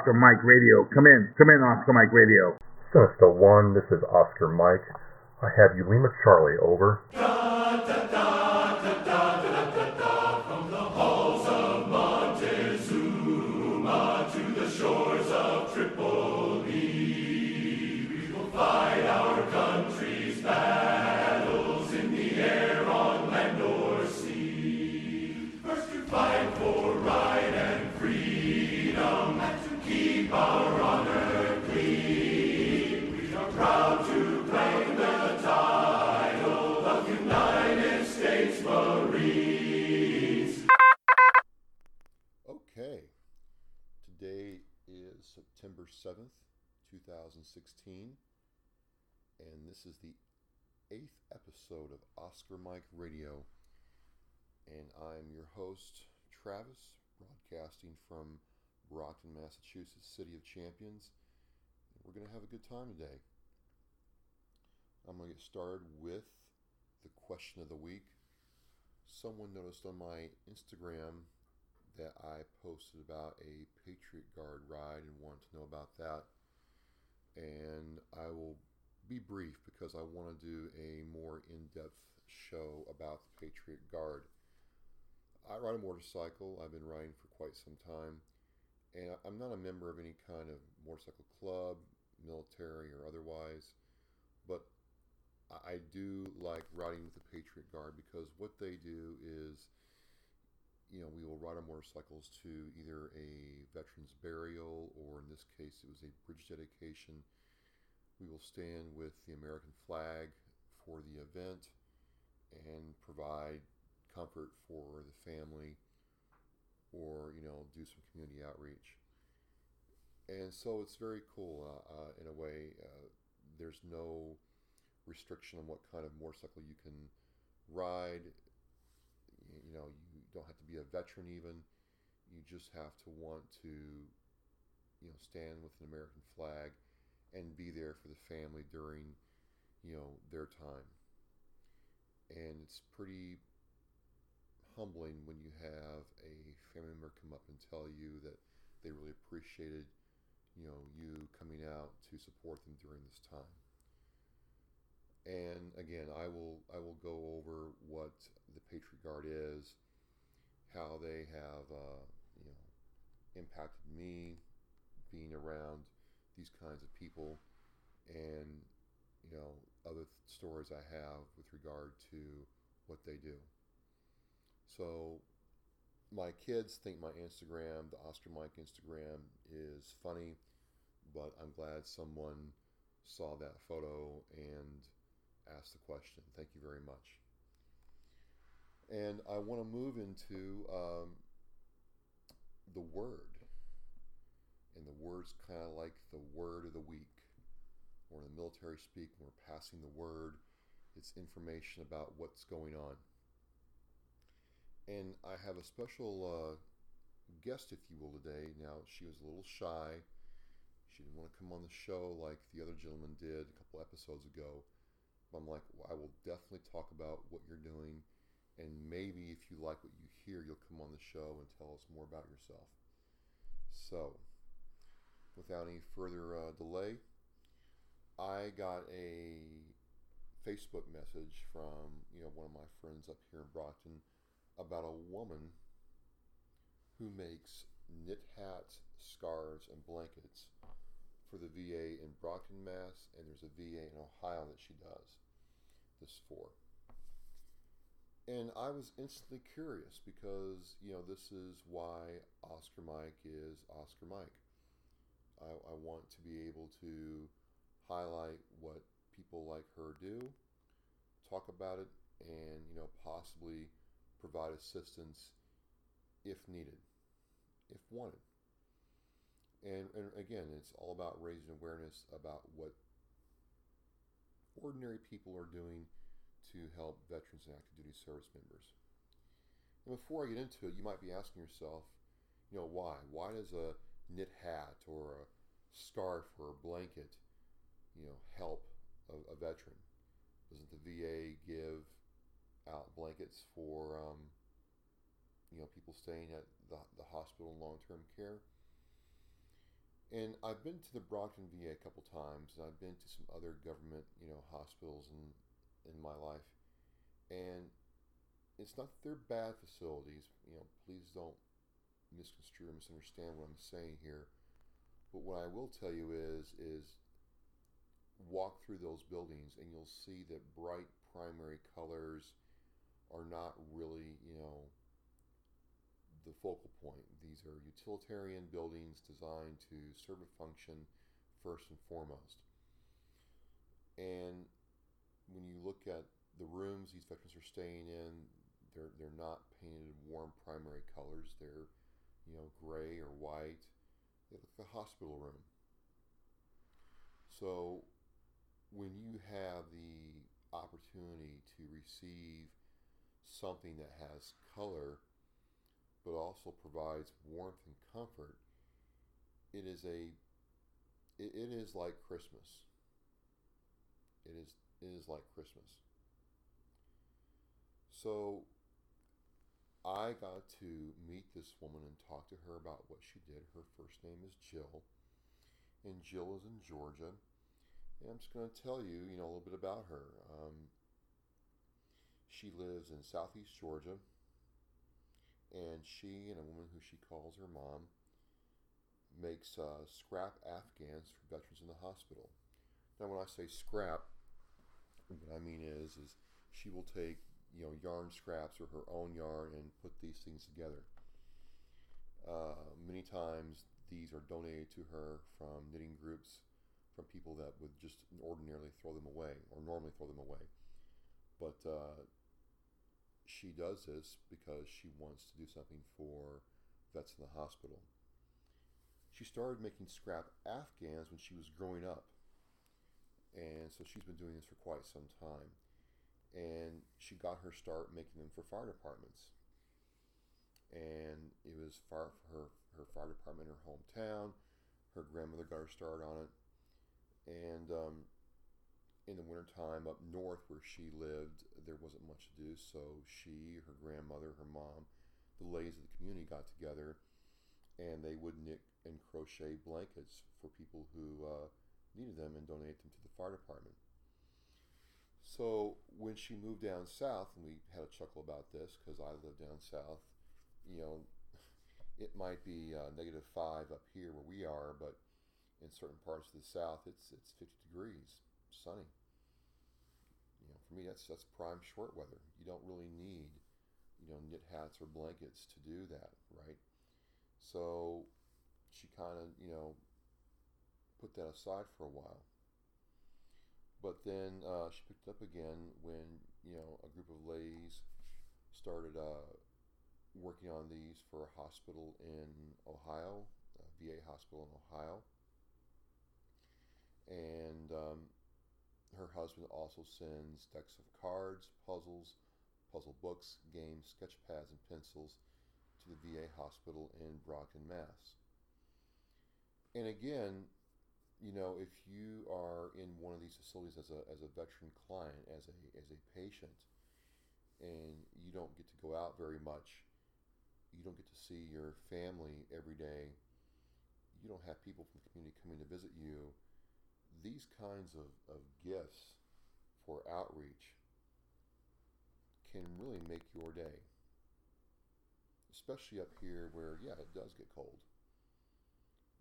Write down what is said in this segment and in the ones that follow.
Oscar Mike Radio. Come in. Come in, Oscar Mike Radio. Sinister One, this is Oscar Mike. I have you Lima Charlie over. Okay. 7th, 2016, and this is the eighth episode of Oscar Mike Radio. And I'm your host, Travis, broadcasting from Brockton, Massachusetts, City of Champions. We're going to have a good time today. I'm going to get started with the question of the week. Someone noticed on my Instagram that I posted about a Patriot Guard ride and wanted to know about that. And I will be brief because I want to do a more in depth show about the Patriot Guard. I ride a motorcycle, I've been riding for quite some time, and I'm not a member of any kind of motorcycle club, military, or otherwise, but I do like riding with the Patriot Guard because what they do is you know, we will ride our motorcycles to either a veteran's burial or in this case it was a bridge dedication. We will stand with the American flag for the event and provide comfort for the family or, you know, do some community outreach. And so it's very cool uh, uh, in a way. Uh, there's no restriction on what kind of motorcycle you can ride. You know, you don't have to be a veteran even. You just have to want to, you know, stand with an American flag and be there for the family during, you know, their time. And it's pretty humbling when you have a family member come up and tell you that they really appreciated, you know, you coming out to support them during this time. And again, I will I will go over what the Patriot Guard is how they have uh, you know impacted me being around these kinds of people and you know other th- stories I have with regard to what they do. So my kids think my Instagram, the Oscar Mike Instagram, is funny, but I'm glad someone saw that photo and asked the question. Thank you very much. And I want to move into um, the word. And the word's kind of like the word of the week. Or in the military speak, we're passing the word. It's information about what's going on. And I have a special uh, guest, if you will, today. Now, she was a little shy. She didn't want to come on the show like the other gentleman did a couple episodes ago. But I'm like, well, I will definitely talk about what you're doing and maybe if you like what you hear, you'll come on the show and tell us more about yourself. So, without any further uh, delay, I got a Facebook message from you know one of my friends up here in Brockton about a woman who makes knit hats, scarves, and blankets for the VA in Brockton, Mass, and there's a VA in Ohio that she does this for. And I was instantly curious because, you know, this is why Oscar Mike is Oscar Mike. I, I want to be able to highlight what people like her do, talk about it, and, you know, possibly provide assistance if needed, if wanted. And, and again, it's all about raising awareness about what ordinary people are doing to help veterans and active duty service members. And before I get into it, you might be asking yourself, you know, why? Why does a knit hat or a scarf or a blanket, you know, help a, a veteran? Doesn't the VA give out blankets for, um, you know, people staying at the, the hospital in long-term care? And I've been to the Brockton VA a couple times, and I've been to some other government, you know, hospitals in in my life, and it's not that they're bad facilities. You know, please don't misconstrue or misunderstand what I'm saying here. But what I will tell you is is walk through those buildings, and you'll see that bright primary colors are not really, you know, the focal point. These are utilitarian buildings designed to serve a function first and foremost. And when you look at the rooms these veterans are staying in, they're they're not painted warm primary colors. They're you know gray or white. They look like a hospital room. So when you have the opportunity to receive something that has color but also provides warmth and comfort, it is a it, it is like Christmas. It is is like Christmas. So I got to meet this woman and talk to her about what she did. Her first name is Jill, and Jill is in Georgia. And I'm just going to tell you, you know, a little bit about her. Um, she lives in southeast Georgia and she and a woman who she calls her mom makes uh, scrap afghans for veterans in the hospital. Now, when I say scrap, what I mean is, is she will take you know yarn scraps or her own yarn and put these things together. Uh, many times, these are donated to her from knitting groups, from people that would just ordinarily throw them away or normally throw them away. But uh, she does this because she wants to do something for vets in the hospital. She started making scrap Afghans when she was growing up. And so she's been doing this for quite some time. And she got her start making them for fire departments. And it was far for her, her fire department in her hometown. Her grandmother got her start on it. And um, in the wintertime up north where she lived, there wasn't much to do. So she, her grandmother, her mom, the ladies of the community got together and they would knit and crochet blankets for people who uh, needed them and donate them to the fire department. So when she moved down south, and we had a chuckle about this because I live down south, you know, it might be uh, negative five up here where we are, but in certain parts of the south, it's it's 50 degrees sunny. You know, for me, that's that's prime short weather. You don't really need, you know, knit hats or blankets to do that, right? So she kind of, you know, put that aside for a while. But then uh, she picked up again when, you know, a group of ladies started uh, working on these for a hospital in Ohio, VA hospital in Ohio. And um, her husband also sends decks of cards, puzzles, puzzle books, games, sketch pads, and pencils to the VA hospital in Brockton, Mass. And again, you know, if you are in one of these facilities as a, as a veteran client, as a, as a patient, and you don't get to go out very much, you don't get to see your family every day, you don't have people from the community coming to visit you, these kinds of, of gifts for outreach can really make your day. Especially up here where, yeah, it does get cold.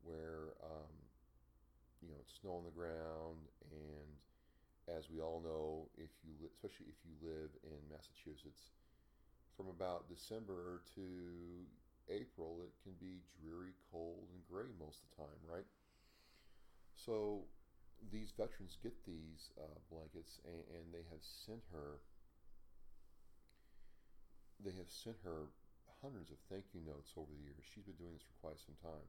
Where, um, you know, it's snow on the ground, and as we all know, if you li- especially if you live in Massachusetts, from about December to April, it can be dreary, cold, and gray most of the time, right? So these veterans get these uh, blankets and, and, they have sent her they have sent her hundreds of thank you notes over the years. She's been doing this for quite some time.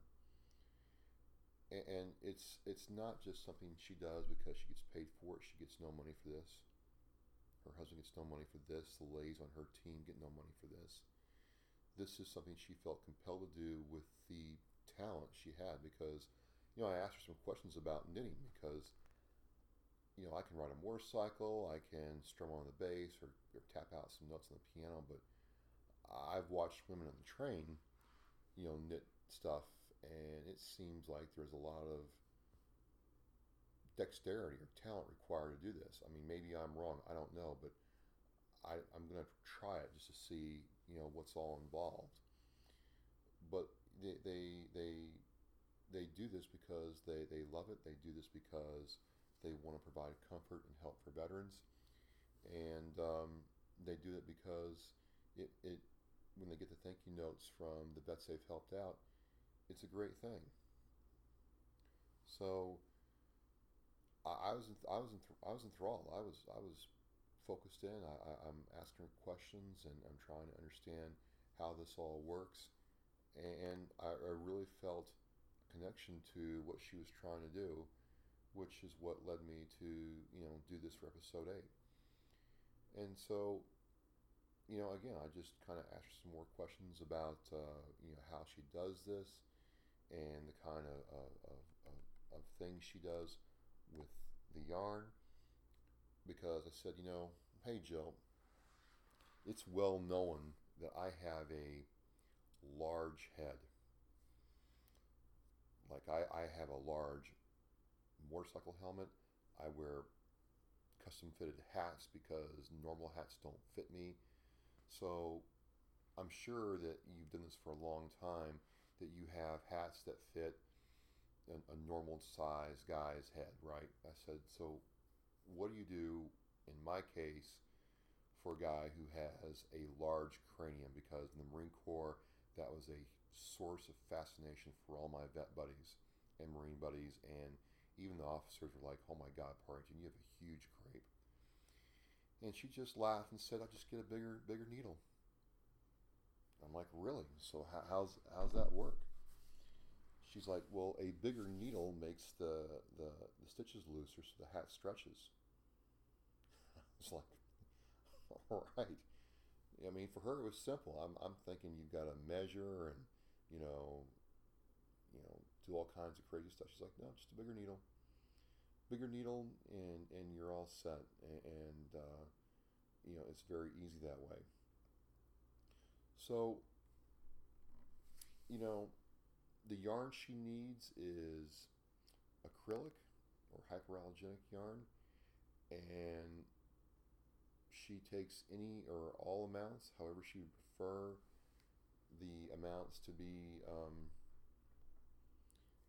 And, it's it's not just something she does because she gets paid for it. She gets no money for this. Her husband gets no money for this. The ladies on her team get no money for this. This is something she felt compelled to do with the talent she had because, you know, I asked her some questions about knitting because, you know, I can ride a motorcycle, I can strum on the bass or, or tap out some notes on the piano, but I've watched women on the train, you know, knit stuff, and it seems like there's a lot of dexterity or talent required to do this. I mean, maybe I'm wrong. I don't know, but I, I'm going to try it just to see, you know, what's all involved. But they, they, they, they do this because they, they love it. They do this because they want to provide comfort and help for veterans. And um, they do it because it, it, when they get the thank you notes from the vets they've helped out, it's a great thing. So I, I was I was I was enthralled. I was I was focused in. I, I, am asking her questions and I'm trying to understand how this all works. And I, I really felt a connection to what she was trying to do, which is what led me to you know do this for episode eight. And so, you know, again, I just kind of asked some more questions about uh, you know how she does this and the kind of, of, of, of things she does with the yarn because I said, you know, hey Jill, it's well known that I have a large head. Like I, I have a large motorcycle helmet. I wear custom fitted hats because normal hats don't fit me. So I'm sure that you've done this for a long time, that you have hats that fit a, a normal size guy's head, right? I said, so what do you do in my case for a guy who has a large cranium? Because in the Marine Corps, that was a source of fascination for all my vet buddies and Marine buddies, and even the officers were like, "Oh my God, Partington, you have a huge crape." And she just laughed and said, "I'll just get a bigger, bigger needle." I'm like, "Really? So how, how's how's that work?" she's like, well, a bigger needle makes the, the, the stitches looser so the hat stretches. it's like, all right. I mean, for her it was simple. I'm, I'm thinking you've got to measure and, you know, you know, do all kinds of crazy stuff. She's like, no, just a bigger needle, bigger needle, and and you're all set. And, and uh, you know, it's very easy that way. So, you know, the yarn she needs is acrylic or hypoallergenic yarn, and she takes any or all amounts, however she would prefer the amounts to be um,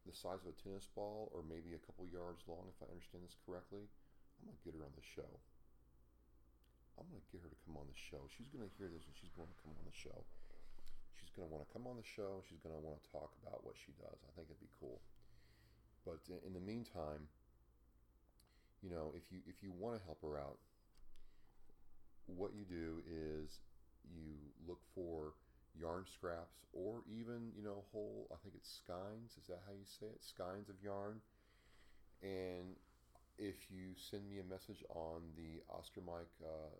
the size of a tennis ball or maybe a couple yards long, if I understand this correctly. I'm going to get her on the show. I'm going to get her to come on the show. She's going to hear this and she's going to come on the show she's going to want to come on the show. She's going to want to talk about what she does. I think it'd be cool. But in the meantime, you know, if you if you want to help her out, what you do is you look for yarn scraps or even you know whole. I think it's skeins. Is that how you say it? Skeins of yarn. And if you send me a message on the Oscar Mike uh,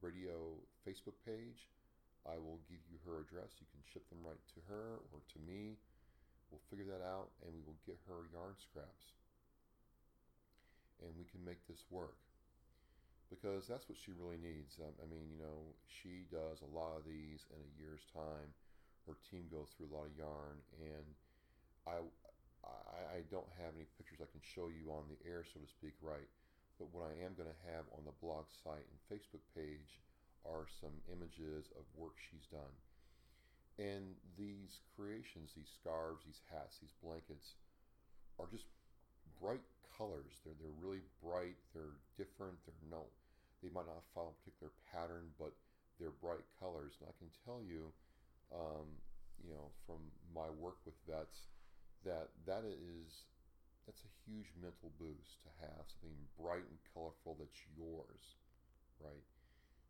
Radio Facebook page, I will give you her address. You can ship them right to her or to me. We'll figure that out and we will get her yarn scraps. And we can make this work. Because that's what she really needs. Um, I mean, you know, she does a lot of these in a year's time. Her team goes through a lot of yarn. And I, I, I don't have any pictures I can show you on the air, so to speak, right? But what I am going to have on the blog site and Facebook page are some images of work she's done. And these creations, these scarves, these hats, these blankets, are just bright colors. They're they're really bright. They're different. They're no, they might not follow a particular pattern, but they're bright colors. And I can tell you, um, you know, from my work with vets, that that is that's a huge mental boost to have something bright and colorful that's yours, right?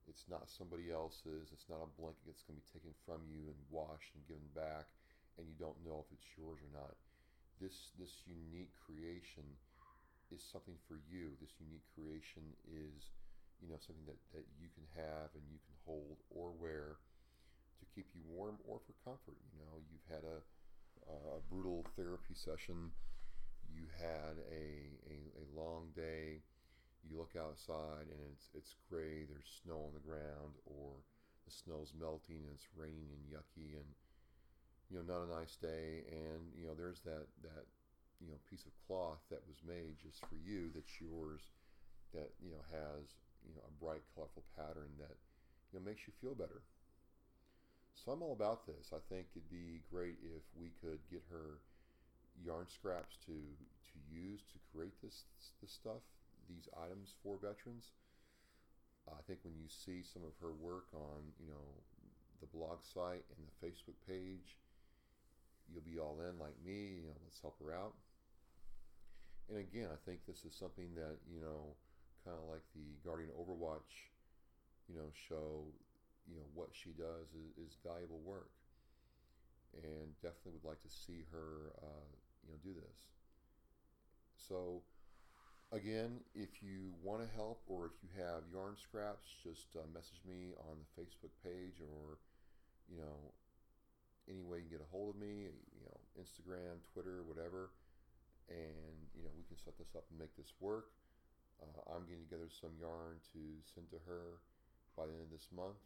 It's not somebody else's. It's not a blanket that's going to be taken from you and washed and given back, and you don't know if it's yours or not. This this unique creation is something for you. This unique creation is, you know, something that, that you can have and you can hold or wear to keep you warm or for comfort. You know, you've had a, a brutal therapy session. You had a, a, a long day. You look outside and it's it's gray, there's snow on the ground, or the snow's melting and it's raining and yucky and you know not a nice day. And you know there's that that you know piece of cloth that was made just for you that's yours that you know has you know a bright colorful pattern that you know makes you feel better so i'm all about this i think it'd be great if we could get her yarn scraps to to use to create this this stuff these items for veterans. I think when you see some of her work on, you know, the blog site and the Facebook page, you'll be all in like me. You know, let's help her out. And again, I think this is something that you know, kind of like the Guardian Overwatch, you know, show. You know what she does is, is valuable work, and definitely would like to see her, uh, you know, do this. So Again, if you want to help or if you have yarn scraps, just uh, message me on the Facebook page or, you know, any way you can get a hold of me, you know, Instagram, Twitter, whatever. And, you know, we can set this up and make this work. Uh, I'm getting together some yarn to send to her by the end of this month.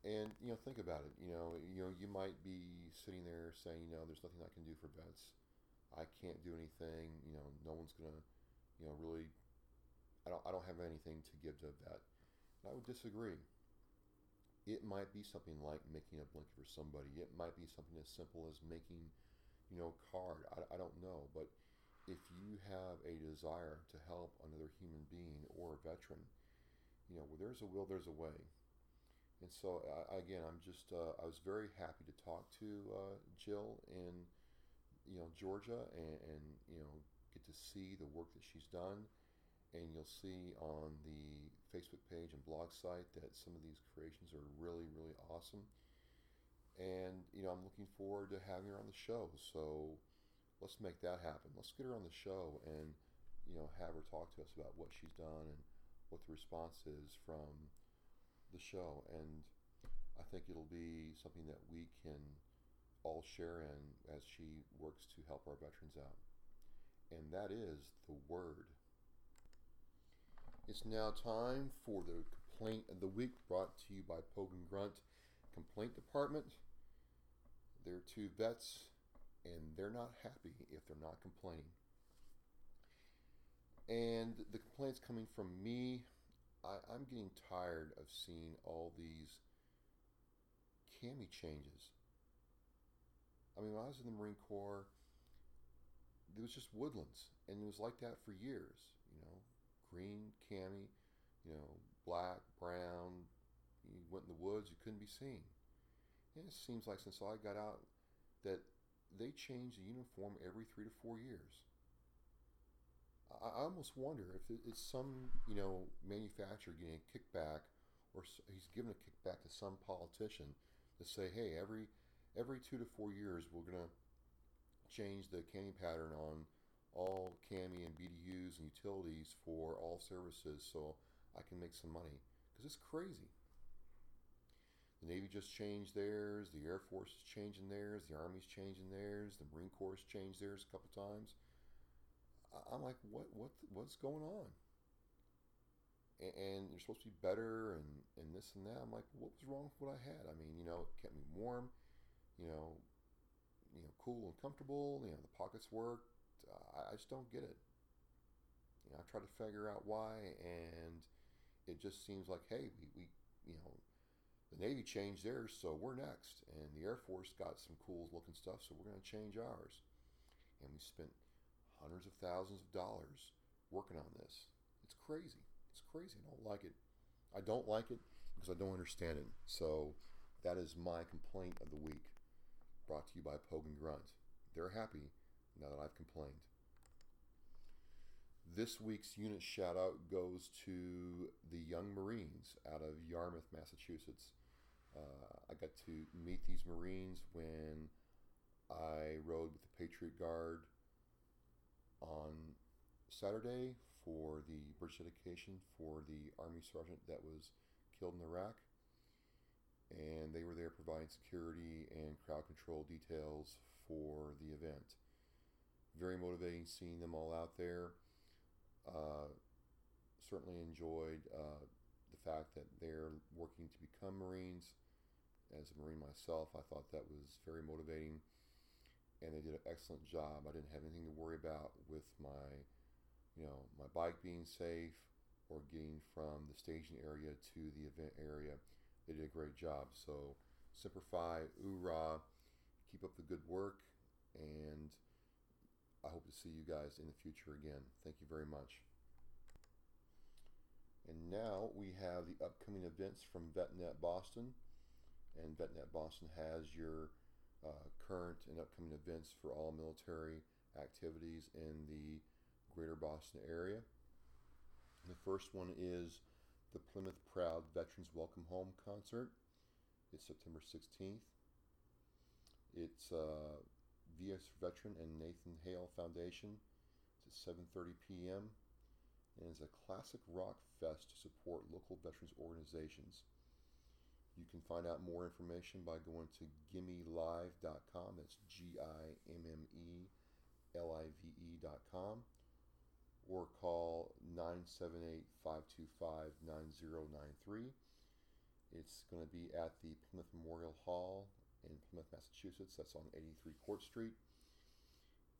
And, you know, think about it. You know, you know, you might be sitting there saying, you know, there's nothing I can do for vets. I can't do anything. You know, no one's gonna, you know, really. I don't. I don't have anything to give to that. And I would disagree. It might be something like making a blanket for somebody. It might be something as simple as making, you know, a card. I, I don't know, but if you have a desire to help another human being or a veteran, you know, where there's a will, there's a way. And so, uh, again, I'm just, uh, I was very happy to talk to uh, Jill in you know Georgia and, and you know get to see the work that she's done. And you'll see on the Facebook page and blog site that some of these creations are really really awesome. And you know I'm looking forward to having her on the show. So let's make that happen. Let's get her on the show and you know have her talk to us about what she's done and what the response is from the show and I think it'll be something that we can all share in as she works to help our veterans out. And that is the Word. It's now time for the complaint of the week brought to you by Pogue & Grunt Complaint Department. They're two vets and they're not happy if they're not complaining. And the complaint's coming from me. I, am getting tired of seeing all these cami changes I mean, when I was in the Marine Corps, it was just woodlands, and it was like that for years. You know, green, cami, you know, black, brown. You went in the woods, you couldn't be seen. And it seems like since I got out, that they change the uniform every three to four years. I, almost wonder if it's some, you know, manufacturer getting a kickback, or he's giving a kickback to some politician to say, hey, every every two to four years, we're to change the cami pattern on all cami and BDUs and utilities for all services so I can make some money. Because it's crazy. The Navy just changed theirs, the Air Force is changing theirs, the Army's changing theirs, the Marine Corps changed theirs a couple times. I'm like, what, what, what's going on? And, and you're supposed to be better and, and this and that. I'm like, what was wrong with what I had? I mean, you know, it kept me warm you know, you know, cool and comfortable. You know, the pockets worked. Uh, I just don't get it. You know, I try to figure out why, and it just seems like, hey, we, we you know, the Navy changed theirs, so we're next, and the Air Force got some cool looking stuff, so we're going to change ours. And we spent hundreds of thousands of dollars working on this. It's crazy. It's crazy. I don't like it. I don't like it because I don't understand it. So that is my complaint of the week brought to you by Pogue & Grunt. They're happy now that I've complained. This week's unit shout out goes to the young Marines out of Yarmouth, Massachusetts. Uh, I got to meet these Marines when I rode with the Patriot Guard on Saturday for the bridge dedication for the Army sergeant that was killed in Iraq. And they were there providing security and crowd control details for the event. Very motivating seeing them all out there. Uh, certainly enjoyed uh, the fact that they're working to become Marines. As a Marine myself, I thought that was very motivating, and they did an excellent job. I didn't have anything to worry about with my, you know, my bike being safe or getting from the staging area to the event area. They did a great job. So, Semper Fi, keep up the good work, and I hope to see you guys in the future again. Thank you very much. And now we have the upcoming events from VetNet Boston. And VetNet Boston has your uh, current and upcoming events for all military activities in the greater Boston area. The first one is the Plymouth Proud Veterans Welcome Home concert. It's September 16th. It's uh, VS Veteran and Nathan Hale Foundation. It's at 7:30 p.m and is a classic rock fest to support local veterans organizations. You can find out more information by going to gimmelive.com. That's G I M M E L I V E.com or call 978 525 9093. It's going to be at the Plymouth Memorial Hall in Plymouth, Massachusetts. That's on 83 Court Street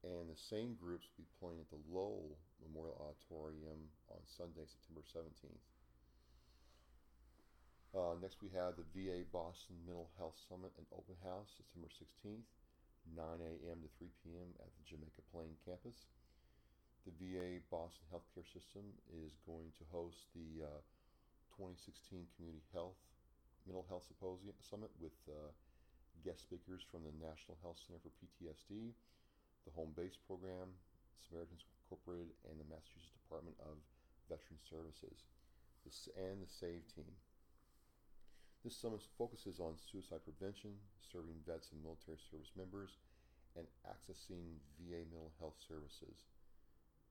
and the same groups will be playing at the Lowell Memorial Auditorium on Sunday, September 17th. Uh, next, we have the VA Boston Mental Health Summit and Open House, September 16th, 9 a.m. to 3 p.m. at the Jamaica Plain campus. The VA Boston Healthcare System is going to host the uh, 2016 Community Health Mental Health Symposium Summit with uh, guest speakers from the National Health Center for PTSD, the Home Base Program, Samaritans Incorporated, and the Massachusetts Department of Veteran Services, and the SAVE team. This summit focuses on suicide prevention, serving vets and military service members, and accessing VA mental health services.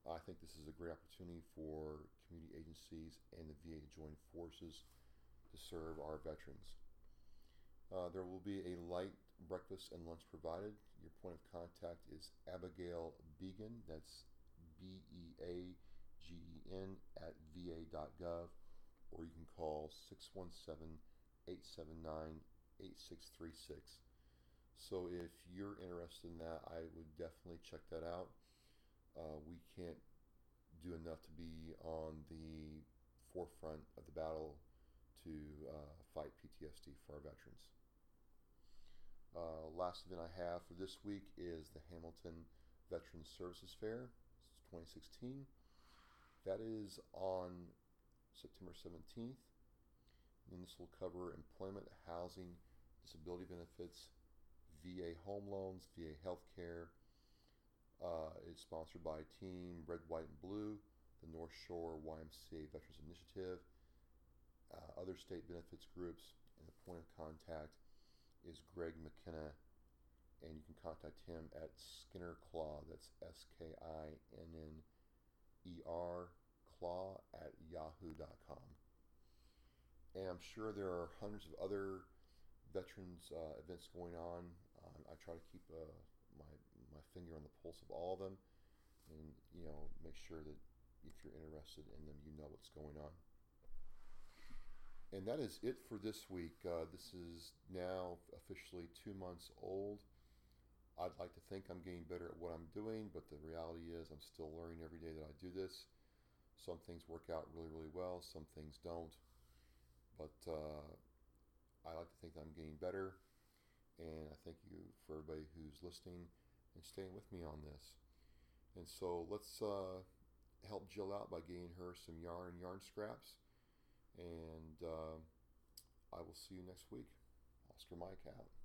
I think this is a great opportunity for community agencies and the VA to join forces to serve our veterans. Uh, there will be a light breakfast and lunch provided. Your point of contact is Abigail Beagen. That's B E A G E N at va.gov, or you can call 617 879 8636. So if you're interested in that, I would definitely check that out. Uh, we can't do enough to be on the forefront of the battle to uh, fight PTSD for our veterans. Uh, last event I have for this week is the Hamilton Veterans Services Fair. It's 2016. That is on September 17th. And this will cover employment, housing, disability benefits, VA home loans, VA health care. Uh, it's sponsored by Team Red, White, and Blue, the North Shore YMCA Veterans Initiative, uh, other state benefits groups, and the point of contact is Greg McKenna, and you can contact him at Skinner Claw. That's S K I N N E R Claw at yahoo.com. And I'm sure there are hundreds of other veterans uh, events going on. Um, I try to keep uh, my my finger on the pulse of all of them, and you know make sure that if you're interested in them, you know what's going on. And that is it for this week. Uh, this is now officially two months old. I'd like to think I'm getting better at what I'm doing, but the reality is I'm still learning every day that I do this. Some things work out really, really well, some things don't. But uh, I like to think I'm getting better. And I thank you for everybody who's listening and staying with me on this. And so let's uh, help Jill out by getting her some yarn and yarn scraps. And uh, I will see you next week. Oscar Mike out.